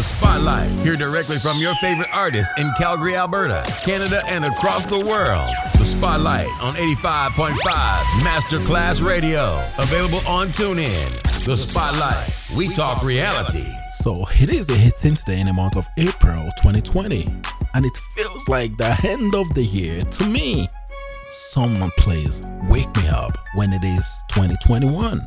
The Spotlight. Hear directly from your favorite artist in Calgary, Alberta, Canada, and across the world. The Spotlight on 85.5 Masterclass Radio. Available on TuneIn. The Spotlight. We talk reality. So it is a hitting today in the month of April 2020. And it feels like the end of the year to me. Someone please wake me up when it is 2021.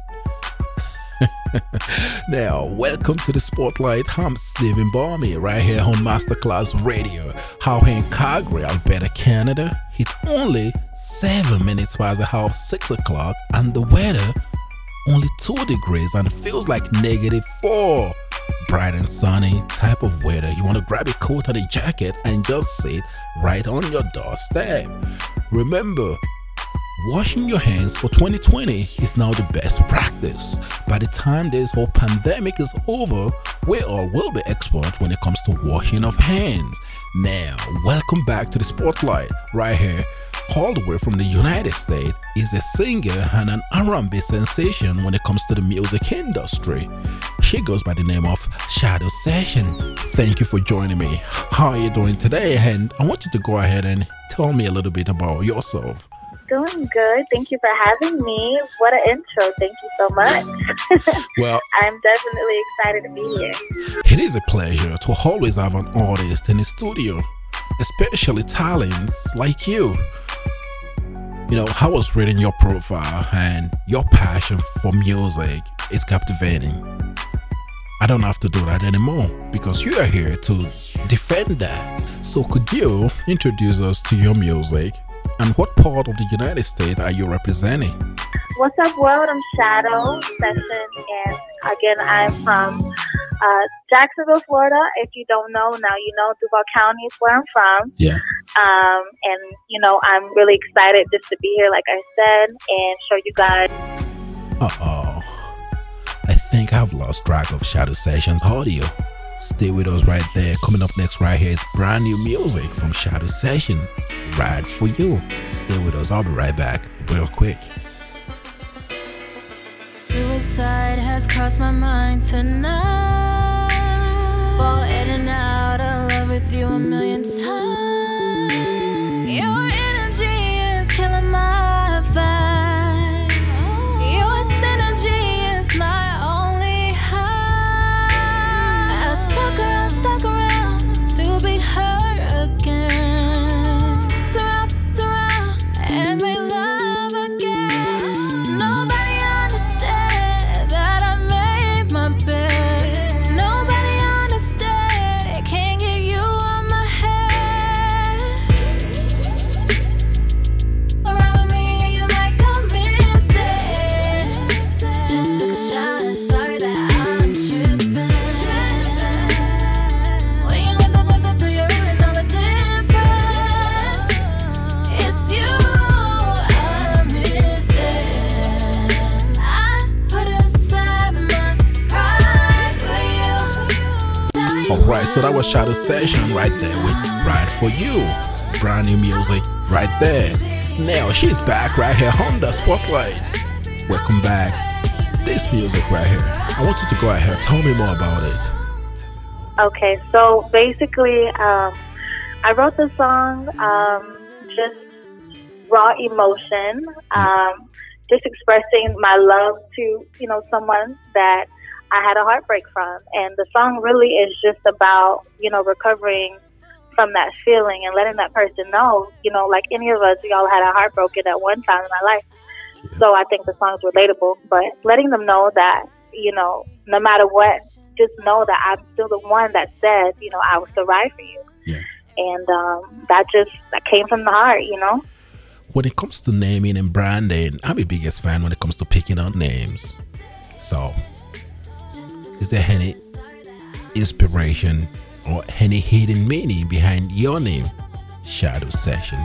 now, welcome to the Spotlight. I'm Stephen Barmy right here on Masterclass Radio. How here in Calgary, Alberta, Canada. It's only seven minutes past the half six o'clock, and the weather only two degrees, and it feels like negative four. Bright and sunny type of weather. You want to grab a coat and a jacket and just sit right on your doorstep. Remember, Washing your hands for 2020 is now the best practice. By the time this whole pandemic is over, we all will be experts when it comes to washing of hands. Now, welcome back to the spotlight right here. Way from the United States is a singer and an R&B sensation when it comes to the music industry. She goes by the name of Shadow Session. Thank you for joining me. How are you doing today? And I want you to go ahead and tell me a little bit about yourself. Doing good. Thank you for having me. What an intro. Thank you so much. Well, I'm definitely excited to be here. It is a pleasure to always have an artist in the studio, especially talents like you. You know, I was reading your profile and your passion for music is captivating. I don't have to do that anymore because you are here to defend that. So, could you introduce us to your music and what part of the United States are you representing? What's up, world? I'm Shadow Session, and again, I'm from uh, Jacksonville, Florida. If you don't know, now you know Duval County is where I'm from. Yeah. Um, and, you know, I'm really excited just to be here, like I said, and show you guys. Uh oh. I think I've lost track of Shadow Sessions audio. Stay with us right there. Coming up next, right here is brand new music from Shadow Session. Right for you. Stay with us. I'll be right back, real quick. Suicide has crossed my mind tonight. Fall in and out of love with you a million times. Your so that was Shadow Session right there with Ride for You. Brand new music right there. Now she's back right here on the spotlight. Welcome back. This music right here. I want you to go ahead. And tell me more about it. Okay, so basically, um, I wrote the song um, just raw emotion, um, just expressing my love to you know someone that I had a heartbreak from, and the song really is just about you know recovering from that feeling and letting that person know, you know, like any of us, we all had our heart broken at one time in our life. So I think the song's relatable, but letting them know that you know, no matter what, just know that I'm still the one that said, you know, I will survive for you. Yeah. And um, that just that came from the heart, you know. When it comes to naming and branding, I'm a biggest fan when it comes to picking out names. So, is there any inspiration or any hidden meaning behind your name, Shadow Session?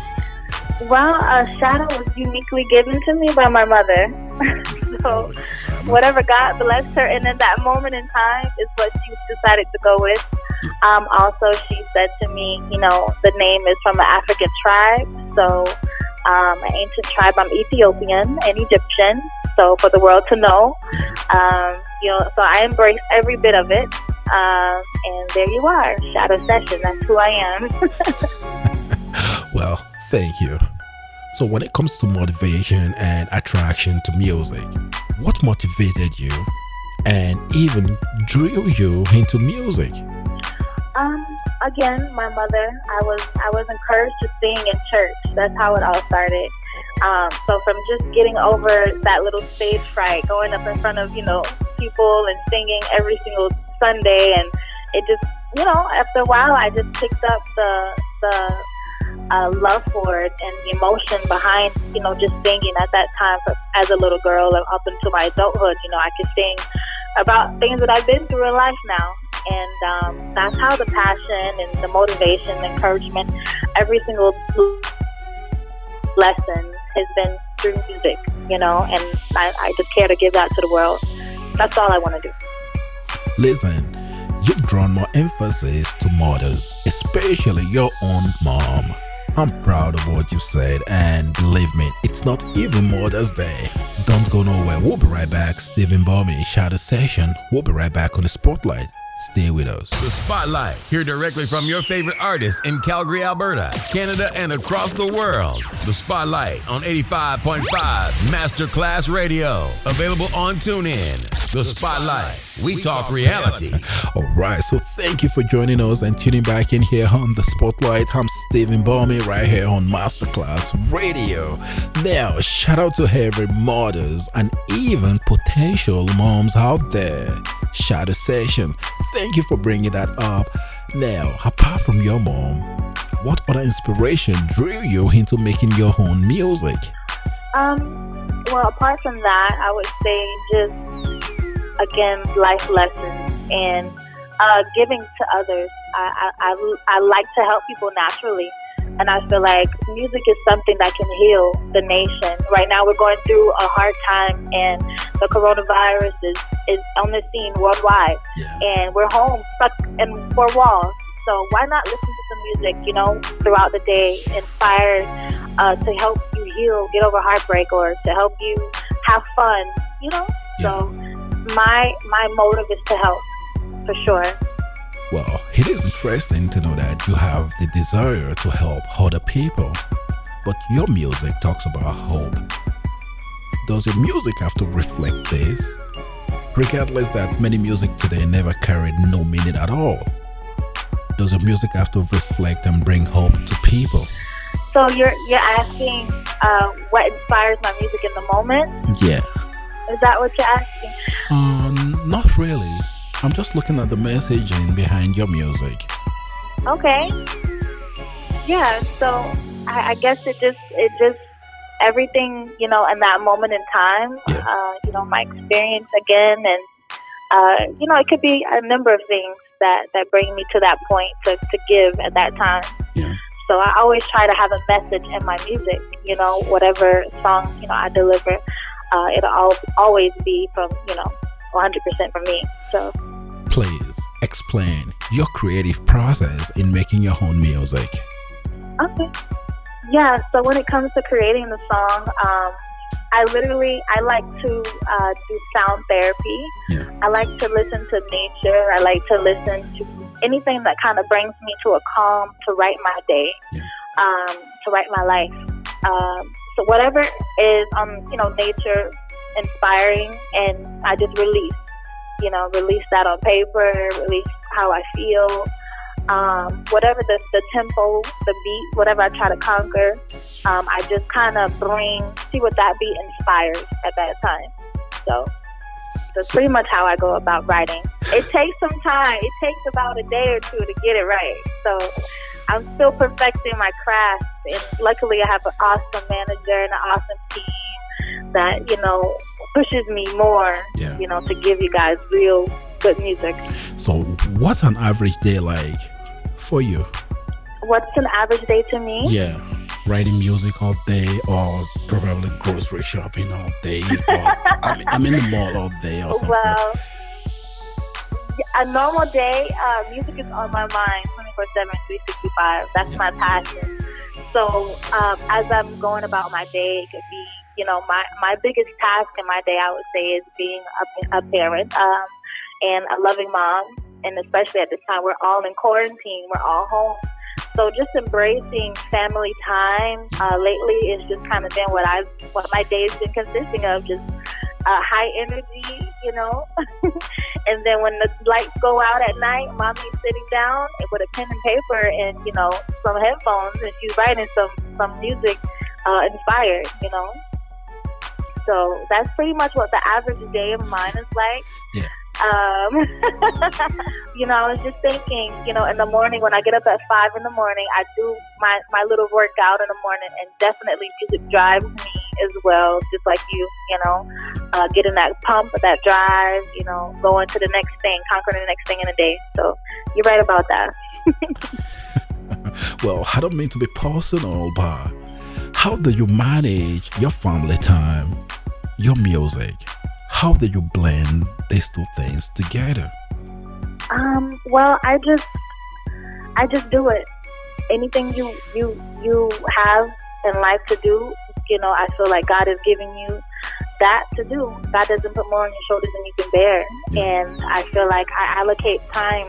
Well, uh, Shadow was uniquely given to me by my mother. so, whatever God blessed her, and in that moment in time is what she decided to go with. Um, also, she said to me, you know, the name is from an African tribe. So, um, an ancient tribe. I'm Ethiopian and Egyptian. So, for the world to know, um, you know, so I embrace every bit of it. Um, and there you are, Shadow Session. That's who I am. Well, thank you. So, when it comes to motivation and attraction to music, what motivated you and even drew you into music? Um, again, my mother. I was I was encouraged to sing in church. That's how it all started. Um, so from just getting over that little stage fright, going up in front of you know people and singing every single Sunday, and it just you know after a while I just picked up the the uh, love for it and the emotion behind you know just singing at that time as a little girl and up until my adulthood. You know I could sing about things that I've been through in life now. And um, that's how the passion and the motivation, the encouragement, every single lesson has been through music, you know, and I, I just care to give that to the world. That's all I want to do. Listen, you've drawn more emphasis to mothers, especially your own mom. I'm proud of what you said, and believe me, it's not even Mother's Day. Don't go nowhere. We'll be right back. Stephen Bowman, Shadow Session. We'll be right back on the Spotlight. Stay with us. The Spotlight. Hear directly from your favorite artist in Calgary, Alberta, Canada, and across the world. The Spotlight on 85.5 Masterclass Radio. Available on TuneIn. The Spotlight. We talk reality. All right, so thank you for joining us and tuning back in here on the Spotlight. I'm Stephen Bowman right here on Masterclass Radio. Now, shout out to every mothers and even potential moms out there. Shadow Session, thank you for bringing that up. Now, apart from your mom, what other inspiration drew you into making your own music? Um, well, apart from that, I would say just again life lessons and uh, giving to others. I, I, I, I like to help people naturally, and I feel like music is something that can heal the nation. Right now, we're going through a hard time, and the coronavirus is, is on the scene worldwide, Yeah. and we're home stuck in four walls. So why not listen to some music, you know, throughout the day, inspired uh, to help you heal, get over heartbreak, or to help you have fun, you know? So my my motive is to help, for sure. Well, it is interesting to know that you have the desire to help other people, but your music talks about hope. Does your music have to reflect this? Regardless that many music today never carried no meaning at all. Does your music have to reflect and bring hope to people? So you're you're asking uh, what inspires my music in the moment? Yeah. Is that what you're asking? Um, not really. I'm just looking at the messaging behind your music. Okay. Yeah. So I, I guess it just it just everything you know in that moment in time. Yeah. Uh, you know my experience again, and uh, you know it could be a number of things that that bring me to that point to to give at that time. Yeah. So I always try to have a message in my music. You know, whatever song you know I deliver, uh, it'll al- always be from you know 100% from me. So. Please explain your creative process in making your own music. Okay. Yeah. So when it comes to creating the song, um, I literally I like to uh, do sound therapy. Yeah. I like to listen to nature. I like to listen to anything that kind of brings me to a calm to write my day, Yeah. um, to write my life. Um, so whatever is um, you know nature inspiring, and I just release. You know, release that on paper. Release how I feel um, whatever the, the tempo, the beat, whatever I try to conquer, um, I just kind of bring, see what that beat inspires at that time. So that's pretty much how I go about writing. It takes some time. It takes about a day or two to get it right. So I'm still perfecting my craft. And luckily, I have an awesome manager and an awesome team that, you know, pushes me more, Yeah. you know, to give you guys real good music. So, what's an average day like for you? What's an average day to me? Yeah, writing music all day, or probably grocery shopping all day, or I'm, I'm in the mall all day, or something. Well, a normal day, uh, music is on my mind 24 7, 365. That's my passion. So, um, as I'm going about my day, it could be, you know, my, my biggest task in my day, I would say, is being a, a parent um, and a loving mom and especially at this time, we're all in quarantine. We're all home. So just embracing family time uh, lately is just kind of been what I what my day's been consisting of. Just uh, high energy, you know. and then when the lights go out at night, mommy's sitting down with a pen and paper and you know some headphones, and she's writing some some music uh, inspired, you know. So that's pretty much what the average day of mine is like. Yeah. Um, you know, I was just thinking, you know, in the morning when I get up at five in the morning, I do my, my little workout in the morning, and definitely music drives me as well, just like you, you know, uh, getting that pump, that drive, you know, going to the next thing, conquering the next thing in a day. So you're right about that. Well, I don't mean to be personal, but how do you manage your family time, your music? How do you blend these two things together? Um, well, I just, I just do it. Anything you you you have in life to do, you know, I feel like God is giving you that to do. God doesn't put more on your shoulders than you can bear, Yeah. and I feel like I allocate time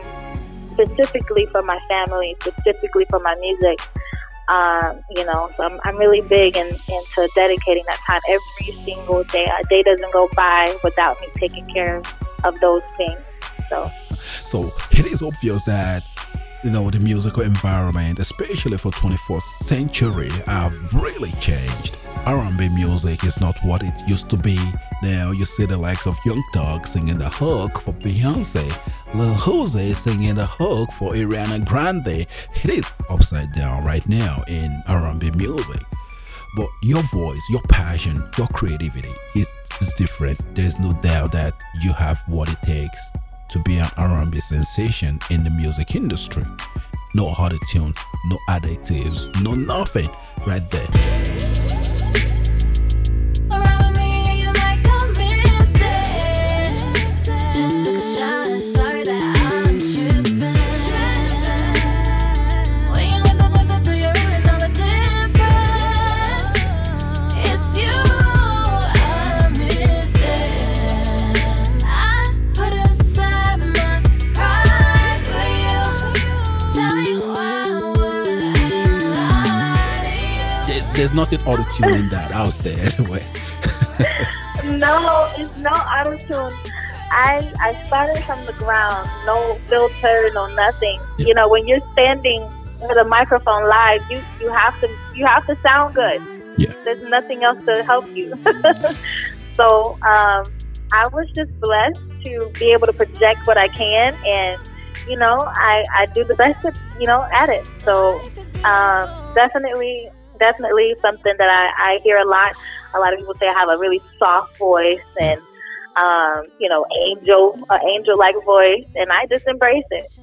specifically for my family, specifically for my music. Um, you know, so I'm, I'm really big in, into dedicating that time every single day. A day doesn't go by without me taking care of those things. So. So it is obvious that you know the musical environment, especially for 24th century, have really changed. R&B music is not what it used to be. Now you see the likes of Young Thug singing the hook for Beyonce, Lil Uzi singing the hook for Ariana Grande. It is upside down right now in R&B music. But your voice, your passion, your creativity is, is different. There's no doubt that you have what it takes to be an R&B sensation in the music industry. No auto tune, no additives, no nothing. Right there. There's, nothing auto tune in that, I'll say anyway. No, it's no auto tune. I I started from the ground, no filter, no nothing. Yeah. You know, when you're standing with a microphone live, you you have to you have to sound good. Yeah. There's nothing else to help you. so um, I was just blessed to be able to project what I can, and you know, I I do the best, you know, at it. So um, definitely, definitely something that I, I hear a lot. A lot of people say I have a really soft voice and, um, you know, angel, uh, angel-like voice, and I just embrace it.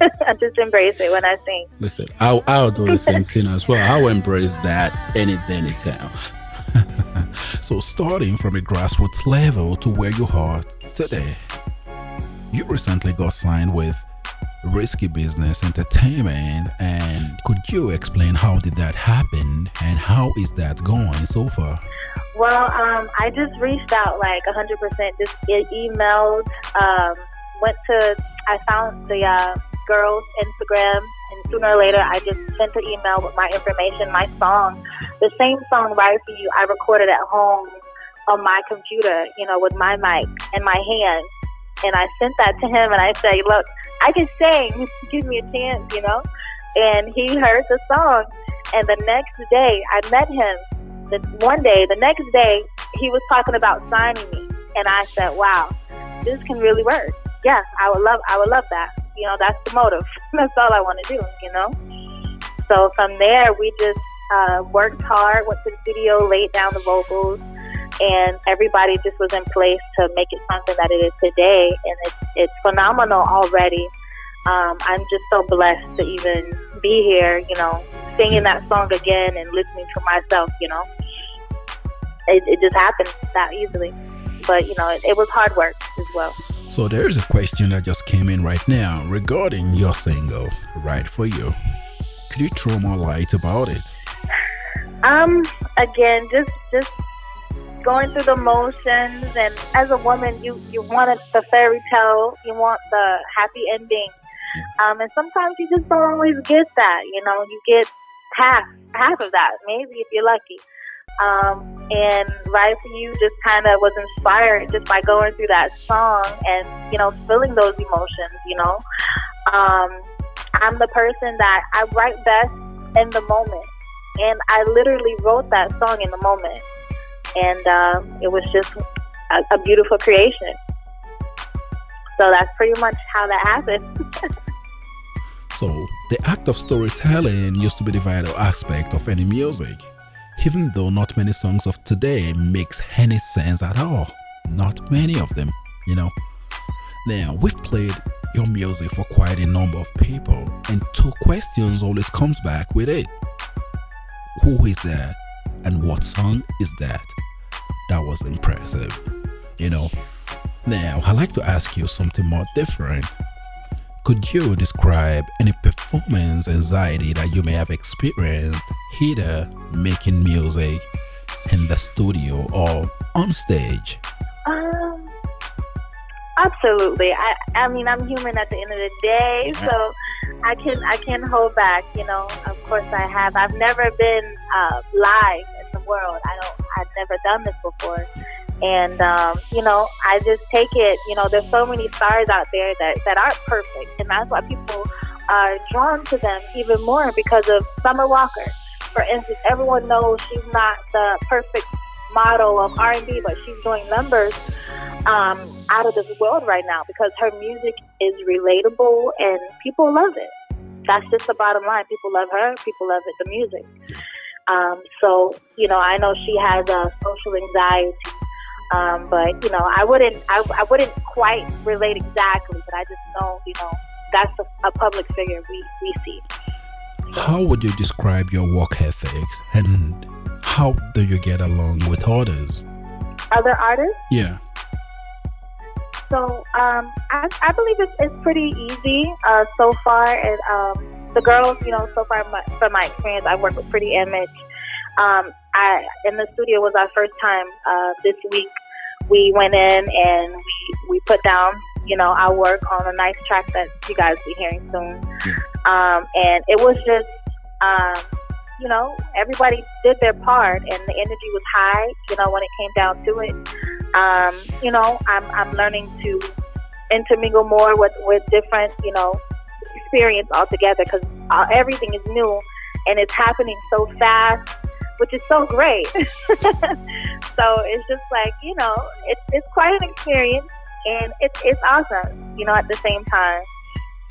I just embrace it when I sing. Listen, I'll, I'll do the same thing as well. I'll embrace that any day, anytime. so, starting from a grassroots level to where you are today, you recently got signed with Risky Business Entertainment. And could you explain how did that happen and how is that going so far? Well, um, I just reached out like 100%, just emailed, um, went to, I found the uh, girl's Instagram, and sooner or later I just sent an email with my information, my song. The same song, Right For You, I recorded at home on my computer, you know, with my mic and my hand. And I sent that to him, and I said, look, I can sing, give me a chance, you know? And he heard the song, and the next day I met him the one day, the next day, he was talking about signing me, and I said, "Wow, this can really work. Yeah, I would love, I would love that. You know, that's the motive. that's all I want to do. You know." So from there, we just uh, worked hard, went to the studio, laid down the vocals, and everybody just was in place to make it something that it is today, and it's it's phenomenal already. Um, I'm just so blessed to even be here, you know, singing that song again and listening to myself, you know. It, it just happened that easily. But, you know, it, it was hard work as well. So, there is a question that just came in right now regarding your single, Right For You. Could you throw more light about it? Um, again, just just going through the motions, and as a woman, you you want the fairy tale, you want the happy ending, um, and sometimes you just don't always get that. You know, you get half half of that, maybe if you're lucky. Um, and Ride for You just kind of was inspired just by going through that song and, you know, feeling those emotions, you know. Um, I'm the person that I write best in the moment. And I literally wrote that song in the moment. And um, it was just a, a beautiful creation. So that's pretty much how that happened. So, the act of storytelling used to be the vital aspect of any music, even though not many songs of today makes any sense at all. Not many of them, you know. Now, we've played your music for quite a number of people, and two questions always comes back with it. Who is that? And what song is that? That was impressive, you know. Now, I'd like to ask you something more different. Could you describe any performance anxiety that you may have experienced either making music in the studio or on stage? Um, absolutely. I, I mean, I'm human at the end of the day, so I can I can hold back. You know, of course I have. I've never been uh, live the world. I don't. I've never done this before, and um, you know, I just take it. You know, there's so many stars out there that that aren't perfect, and that's why people are drawn to them even more because of Summer Walker. For instance, everyone knows she's not the perfect model of R&B, but she's doing numbers um, out of this world right now because her music is relatable and people love it. That's just the bottom line. People love her. People love it, the music. Um, so you know, I know she has a social anxiety, um, but you know, I wouldn't, I, I wouldn't quite relate exactly, but I just know, you know, that's a, a public figure we, we see. How would you describe your work ethics and how do you get along with others? Other artists. Yeah. So um, I, I believe it's, it's pretty easy uh, so far. And um, the girls, you know, so far my, from my experience, I work with Pretty Image. Um, I in the studio was our first time uh, this week. We went in and we, we put down, you know, our work on a nice track that you guys will be hearing soon. Um, and it was just, um, you know, everybody did their part, and the energy was high. You know, when it came down to it, um, you know, I'm I'm learning to intermingle more with with different, you know, experience altogether because uh, everything is new and it's happening so fast, which is so great. so it's just like you know, it's it's quite an experience, and it's it's awesome. You know, at the same time.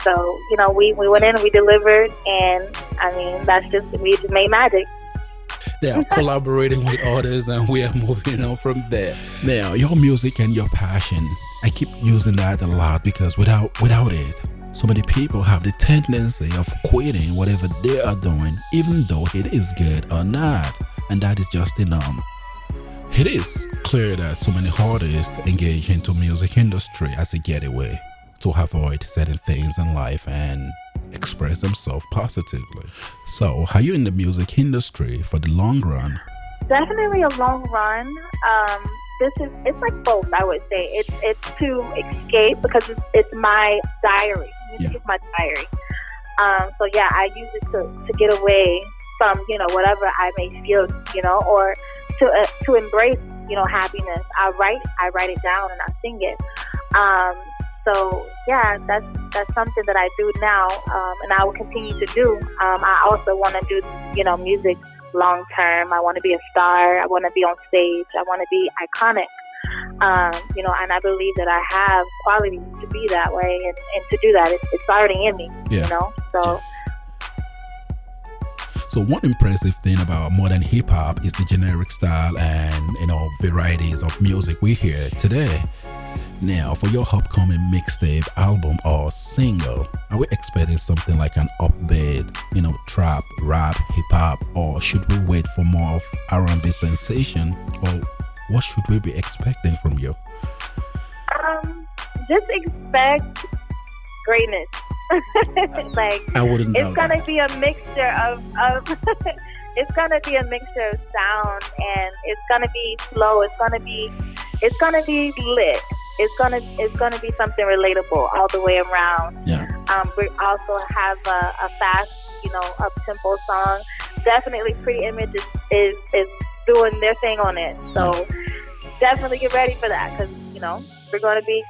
So you know, we we went in, and we delivered, and I mean, that's just we just made magic. They are collaborating with others and we are moving on from there. Now, your music and your passion, I keep using that a lot because without without it, so many people have the tendency of quitting whatever they are doing, even though it is good or not. And that is just the norm. It is clear that so many artists engage into music industry as a getaway to avoid certain things in life and express themselves positively. So, are you in the music industry for the long run? Definitely a long run. Um, this is it's like both. I would say it's it's to escape because it's, it's my diary. Music Yeah. is my diary. Um, so yeah, I use it to, to get away from you know whatever I may feel, you know, or to uh, to embrace you know happiness. I write I write it down and I sing it. Um, so yeah, that's that's something that I do now, um, and I will continue to do. Um, I also want to do you know music long term. I want to be a star. I want to be on stage. I want to be iconic. Um, you know, and I believe that I have qualities to be that way, and, and to do that, it's, it's already in me. Yeah. You know, so. So one impressive thing about modern hip hop is the generic style and you know varieties of music we hear today. Now, for your upcoming mixtape, album, or single, are we expecting something like an upbeat, you know, trap, rap, hip hop, or should we wait for more of R&B sensation, or what should we be expecting from you? Um, just expect greatness. like I wouldn't it's gonna be a mixture of, of it's gonna be a mixture of sound, and it's gonna be slow. It's gonna be, it's gonna be lit. It's gonna, it's gonna be something relatable all the way around. Yeah. Um, we also have a, a fast, you know, up tempo song. Definitely, Pretty Image is, is is doing their thing on it. So definitely get ready for that because you know we're going to be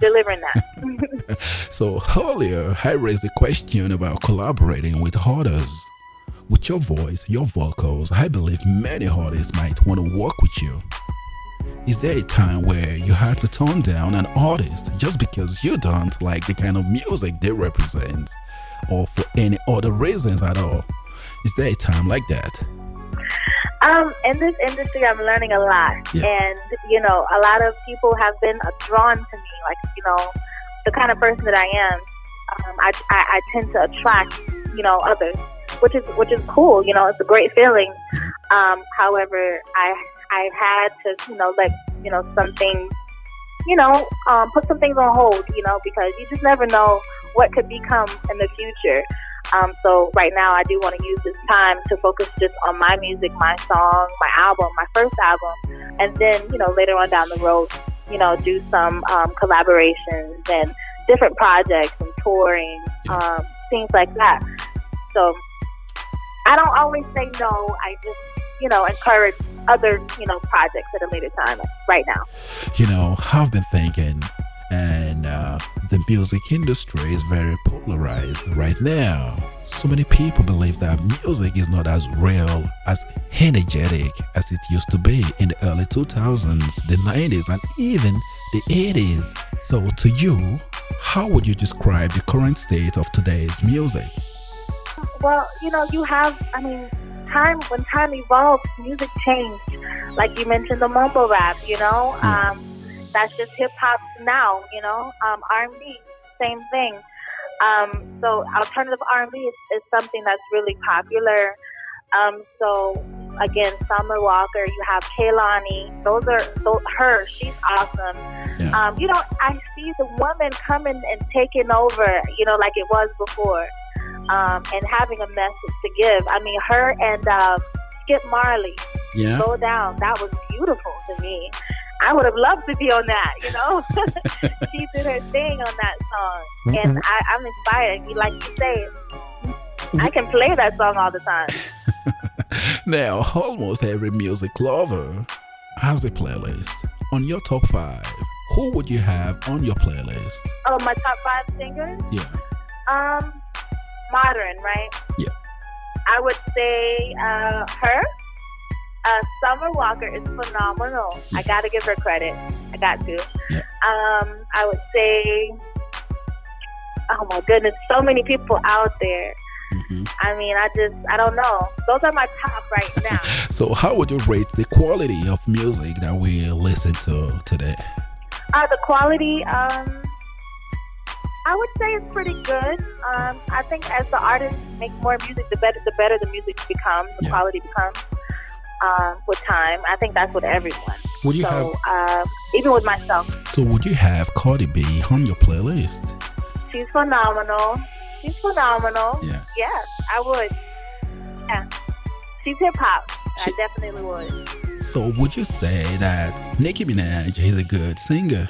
delivering that. So earlier, I raised the question about collaborating with others. With your voice, your vocals, I believe many artists might want to work with you. Is there a time where you have to turn down an artist just because you don't like the kind of music they represent, or for any other reasons at all? Is there a time like that? Um, in this industry, I'm learning a lot, Yeah. and you know, a lot of people have been drawn to me. Like you know, the kind of person that I am, um, I, I, I tend to attract you know others, which is which is cool. You know, it's a great feeling. Um, however, I I had to you know let you know some things you know um, put some things on hold. You know, because you just never know what could become in the future. Um, so right now, I do want to use this time to focus just on my music, my song, my album, my first album, and then you know later on down the road, you know, do some um, collaborations and different projects and touring, um, things like that. So I don't always say no. I just you know encourage other you know projects at a later time. Right now, You know, I've been thinking, and uh, the music industry is very polarized right now. So many people believe that music is not as real, as energetic as it used to be in the early 2000s, the 90s, and even the 80s. So, to you, how would you describe the current state of today's music? Well, you know, you have, I mean, time, when time evolves, music changed. Like you mentioned the mumble rap, you know, um, that's just hip hop now, you know, um, R&B, same thing. Um, so alternative R&B is, is something that's really popular. Um, so again, Summer Walker, you have Kehlani, those are, those, her, she's awesome. Yeah. Um, you know, I see the woman coming and taking over, you know, like it was before um, and having a message to give. I mean, H.E.R. and um, Skip Marley, Yeah. Slow Down, that was beautiful to me. I would have loved to be on that, you know. she did her thing on that song, and I, I'm inspired. You like you say, I can play that song all the time. Now, almost every music lover has a playlist. On your top five, who would you have on your playlist? Oh, my top five singers. Yeah. Um, modern, right? Yeah. I would say uh, her. Uh, Summer Walker is phenomenal. I gotta give her credit. I got to. Yeah. Um, I would say, oh my goodness, so many people out there. hmm I mean, I just, I don't know. Those are my top right now. So, how would you rate the quality of music that we listen to today? Uh, the quality, um, I would say it's pretty good. Um, I think as the artists make more music, the better the better the music becomes, the Yeah. quality becomes um, with time. I think that's with everyone. Would you have So uh, even with myself, so would you have Cardi B on your playlist? she's phenomenal. She's phenomenal. Yeah. Yes, I would. Yeah, she's hip hop. She- I definitely would. So would you say that Nicki Minaj is a good singer?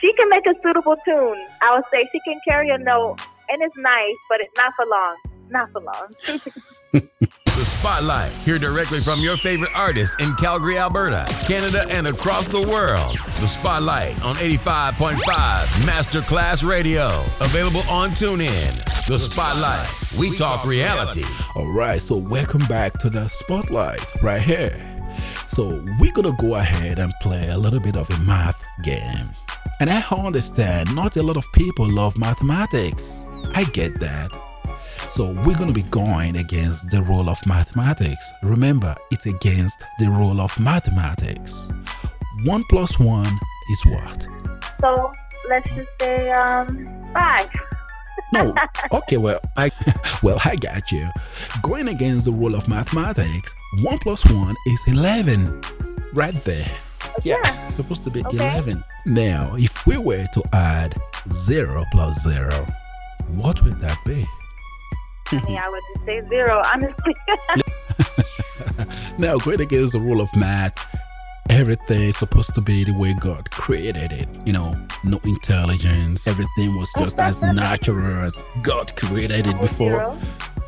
She can make a suitable tune. I would say she can carry a note, and it's nice, but it's not for long. Not for long. Spotlight. Hear directly from your favorite artist in Calgary, Alberta, Canada, and across the world. The Spotlight on 85.5 Masterclass Radio. Available on TuneIn. The Spotlight. We talk reality. All right, so welcome back to the spotlight right here. So we're gonna go ahead and play a little bit of a math game. And I understand not a lot of people love mathematics. I get that. So we're gonna be going against the rule of mathematics. Remember, it's against the rule of mathematics. One plus one is what? So let's just say um, five. No. Okay, well, I well, I got you. Going against the rule of mathematics, one plus one is eleven. Right there. Yeah, supposed to be Okay. eleven. Now, if we were to add zero plus zero, what would that be? I mean, I would just say zero, honestly. Now, great against the rule of math. Everything is supposed to be the way God created it. You know, no intelligence. Everything was just as natural as God created it before.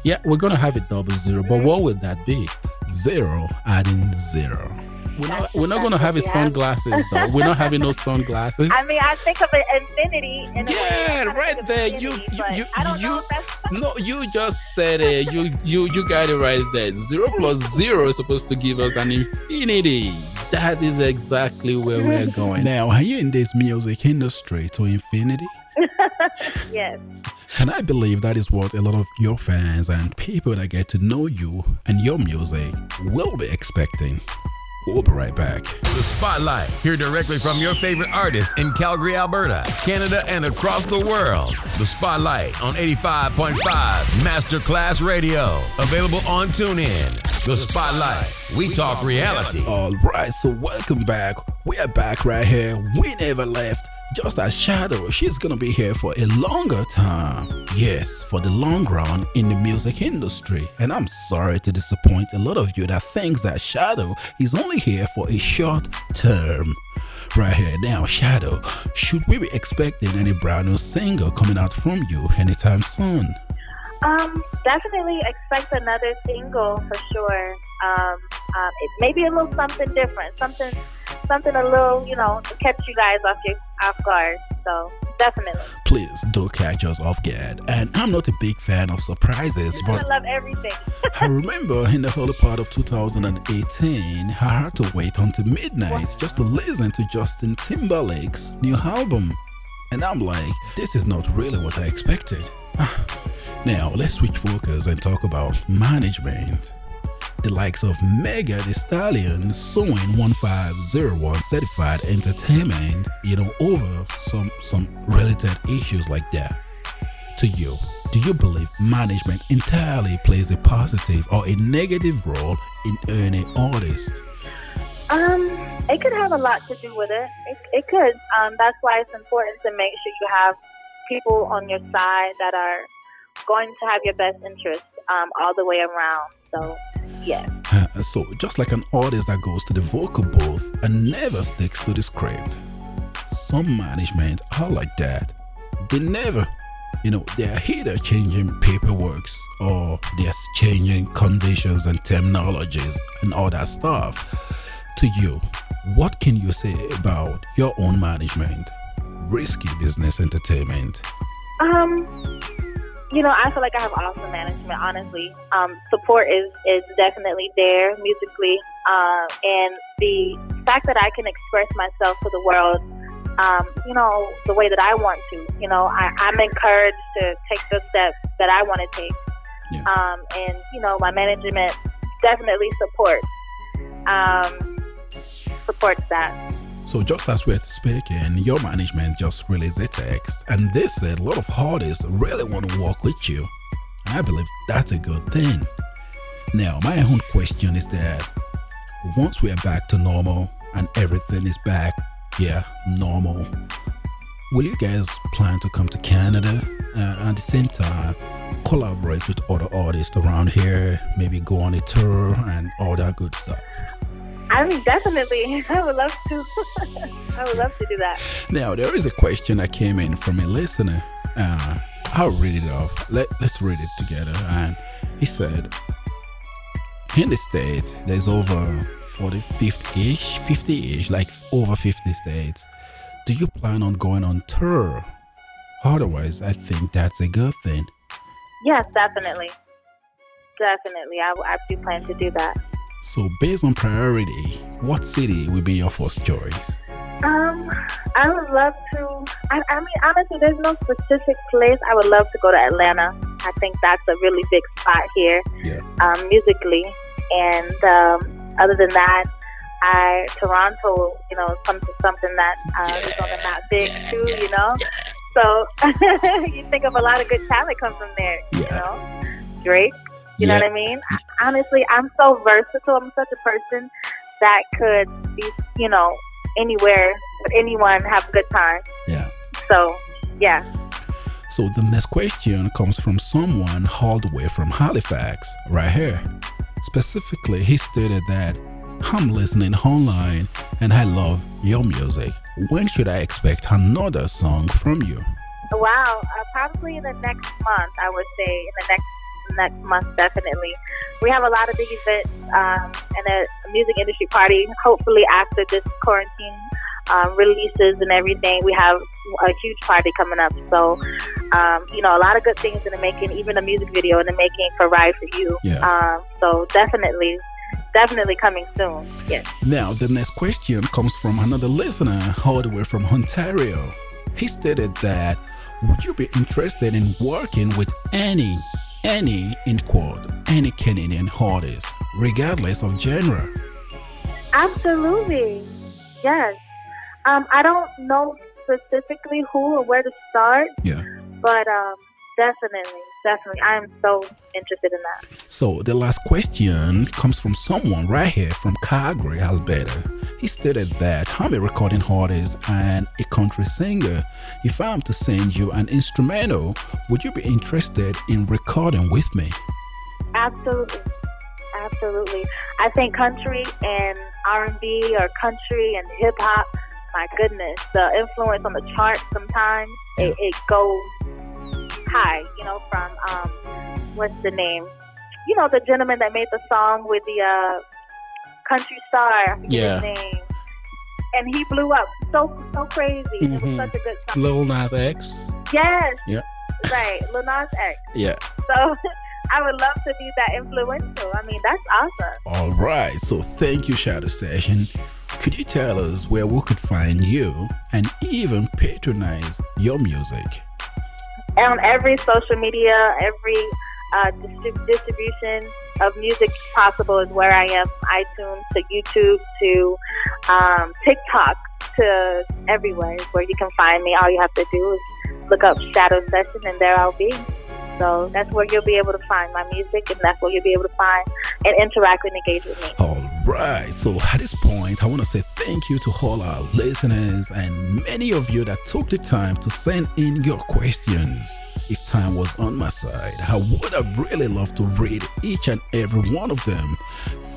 Yeah, we're gonna have it double zero, but what would that be? Zero adding zero. We're not, we're not gonna have it exactly sunglasses though. We're not having no sunglasses. I mean, I think of an infinity. In a way. Yeah, right there. You- you- you- know you- No, you just said it. You you you got it right there. Zero plus zero is supposed to give us an infinity. That is exactly where we're going. Now, are you in this music industry to infinity? yes. And I believe that is what a lot of your fans and people that get to know you and your music will be expecting. We'll be right back. The Spotlight. Hear directly from your favorite artists in Calgary, Alberta, Canada, and across the world. The Spotlight on 85.5 Masterclass Radio. Available on TuneIn. The Spotlight. We talk reality. All right, so welcome back. We are back right here. We never left. Just as Shadow, she's gonna be here for a longer time. Yes, for the long run in the music industry. And I'm sorry to disappoint a lot of you that thinks that Shadow is only here for a short term. Right here now, Shadow, should we be expecting any brand new single coming out from you anytime soon? Um, definitely expect another single for sure. Um, um, it may be a little something different, something, something a little, you know, to catch you guys off your off guard. So definitely, Please don't catch us off guard. And I'm not a big fan of surprises, but I love everything. I remember in the early part of 2018, I had to wait until midnight just to listen to Justin Timberlake's new album. And I'm like, this is not really what I expected. now, let's switch focus and talk about management. The likes of Megan Thee Stallion suing 1501 Certified Entertainment, you know, over some some related issues like that to you? Do you believe management entirely plays a positive or a negative role in earning artists? Um, it could have a lot to do with it. It, it could. Um, that's why it's important to make sure you have people on your side that are going to have your best interest um, all the way around. So, yeah. Uh, so, just like an artist that goes to the vocal booth and never sticks to the script, some management are like that. They never, you know, they're either changing paperwork or they're changing conditions and terminologies and all that stuff. To you, what can you say about your own management? Risky business entertainment. Um, you know, I feel like I have awesome management. Honestly, um, support is is definitely there musically, uh, and the fact that I can express myself to the world, um, you know, the way that I want to. You know, I, I'm encouraged to take the steps that I want to take, Yeah. um, and you know, my management definitely supports um, supports that. So just as we're speaking, your management just released a text and they said a lot of artists really want to work with you. I believe that's a good thing. Now, my own question is that once we are back to normal and everything is back, yeah, normal, will you guys plan to come to Canada uh, at the same time? Collaborate with other artists around here, maybe go on a tour and all that good stuff. I mean, definitely, I would love to. I would love to do that. Now, there is a question that came in from a listener. Uh, I'll read it off. Let, let's read it together. And he said, In the States, there's over 40, 50 ish, 50 ish, like over 50 states. Do you plan on going on tour? Otherwise, I think that's a good thing. Yes, definitely. Definitely. I, I do plan to do that. So, based on priority, what city will be your first choice? Um, I would love to. I, I mean, honestly, there's no specific place. I would love to go to Atlanta. I think that's a really big spot here, Yeah. um, musically. And um, other than that, I Toronto, you know, some, something that uh, is on the map big too, you know. So you think of a lot of good talent come from there, you know. Drake, you know what I mean? Honestly, I'm so versatile. I'm such a person that could be, you know, anywhere with anyone, have a good time. Yeah. So, yeah. So the next question comes from someone all the way from Halifax, right here. Specifically, he stated that I'm listening online and I love your music. When should I expect another song from you? Wow, uh, probably in the next month, I would say. In the next next month, definitely. We have a lot of big events um, and a music industry party. Hopefully, after this quarantine um, releases and everything, we have a huge party coming up. So, um, you know, a lot of good things in the making, even a music video in the making for Ride for You. Yeah. Um, so, definitely, definitely coming soon. Yes. Now, the next question comes from another listener all the way from Ontario. He stated that would you be interested in working with any, any, in quote, any Canadian artist, regardless of genre? Absolutely. Yes. Um, I don't know specifically who or where to start, Yeah. but um, definitely, definitely, I am so interested in that. So the last question comes from someone right here from Calgary, Alberta. He stated that I'm a recording artist and a country singer. If I'm to send you an instrumental, would you be interested in recording with me? Absolutely, absolutely. I think country and R and B or country and hip hop. My goodness, the influence on the chart sometimes it, it goes high. You know, from um, what's the name? You know, the gentleman that made the song with the uh, country star. Yeah. his name. And he blew up so so crazy. It Mhm. was such a good song. Lil Nas X. yes. Yeah. Right, Lil Nas X. Yeah. So I would love to be that influential. I mean, that's awesome. All right. So thank you, Shadow Session. Could you tell us where we could find you and even patronize your music? On every social media, every uh, distrib- distribution of music possible is where I am. iTunes to YouTube to um, TikTok to everywhere where you can find me. All you have to do is look up Shadow Session, and there I'll be. So that's where you'll be able to find my music, and that's where you'll be able to find and interact and engage with me. All right. So at this point, I want to say thank you to all our listeners and many of you that took the time to send in your questions. If time was on my side, I would have really loved to read each and every one of them.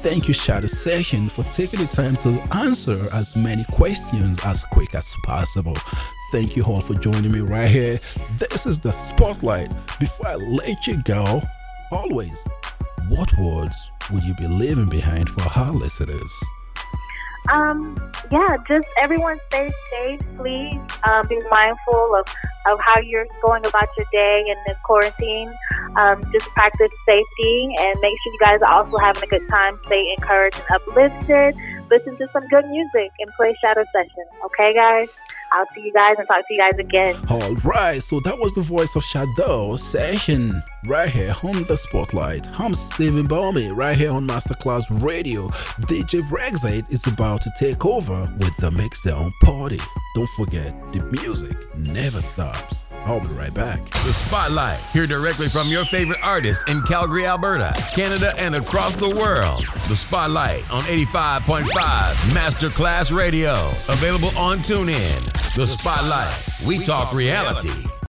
Thank you, Shadow Session, for taking the time to answer as many questions as quick as possible. Thank you all for joining me right here. This is the spotlight. Before I let you go, always what words would you be leaving behind for our listeners? Um, yeah, just everyone stay safe, please. Um, be mindful of, of how you're going about your day in this quarantine. Um, just practice safety and make sure you guys are also having a good time. Stay encouraged and uplifted. Listen to some good music and play Shadow Session. Okay, guys? I'll see you guys and talk to you guys again. All right, so that was the voice of Shadow Session right here on the Spotlight. I'm Stephen Balmy right here on Masterclass Radio. DJ Brexit is about to take over with the Mix Mixdown Party. Don't forget, the music never stops. I'll be right back. The Spotlight. Hear directly from your favorite artist in Calgary, Alberta, Canada, and across the world. The Spotlight on 85.5 Masterclass Radio. Available on TuneIn. The Spotlight. We talk reality.